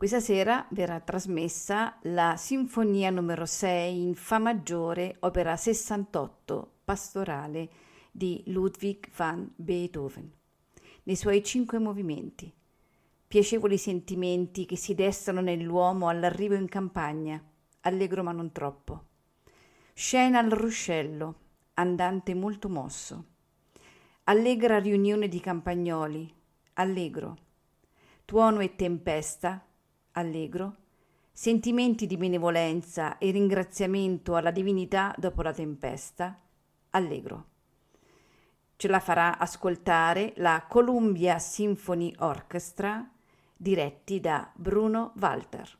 Questa sera verrà trasmessa la Sinfonia numero 6 in Fa maggiore, opera 68, pastorale di Ludwig van Beethoven, nei suoi cinque movimenti. Piacevoli sentimenti che si destano nell'uomo all'arrivo in campagna, allegro ma non troppo. Scena al ruscello, andante molto mosso. Allegra riunione di campagnoli, allegro. Tuono e tempesta, allegro, sentimenti di benevolenza e ringraziamento alla divinità dopo la tempesta, allegro. Ce la farà ascoltare la Columbia Symphony Orchestra, diretti da Bruno Walter.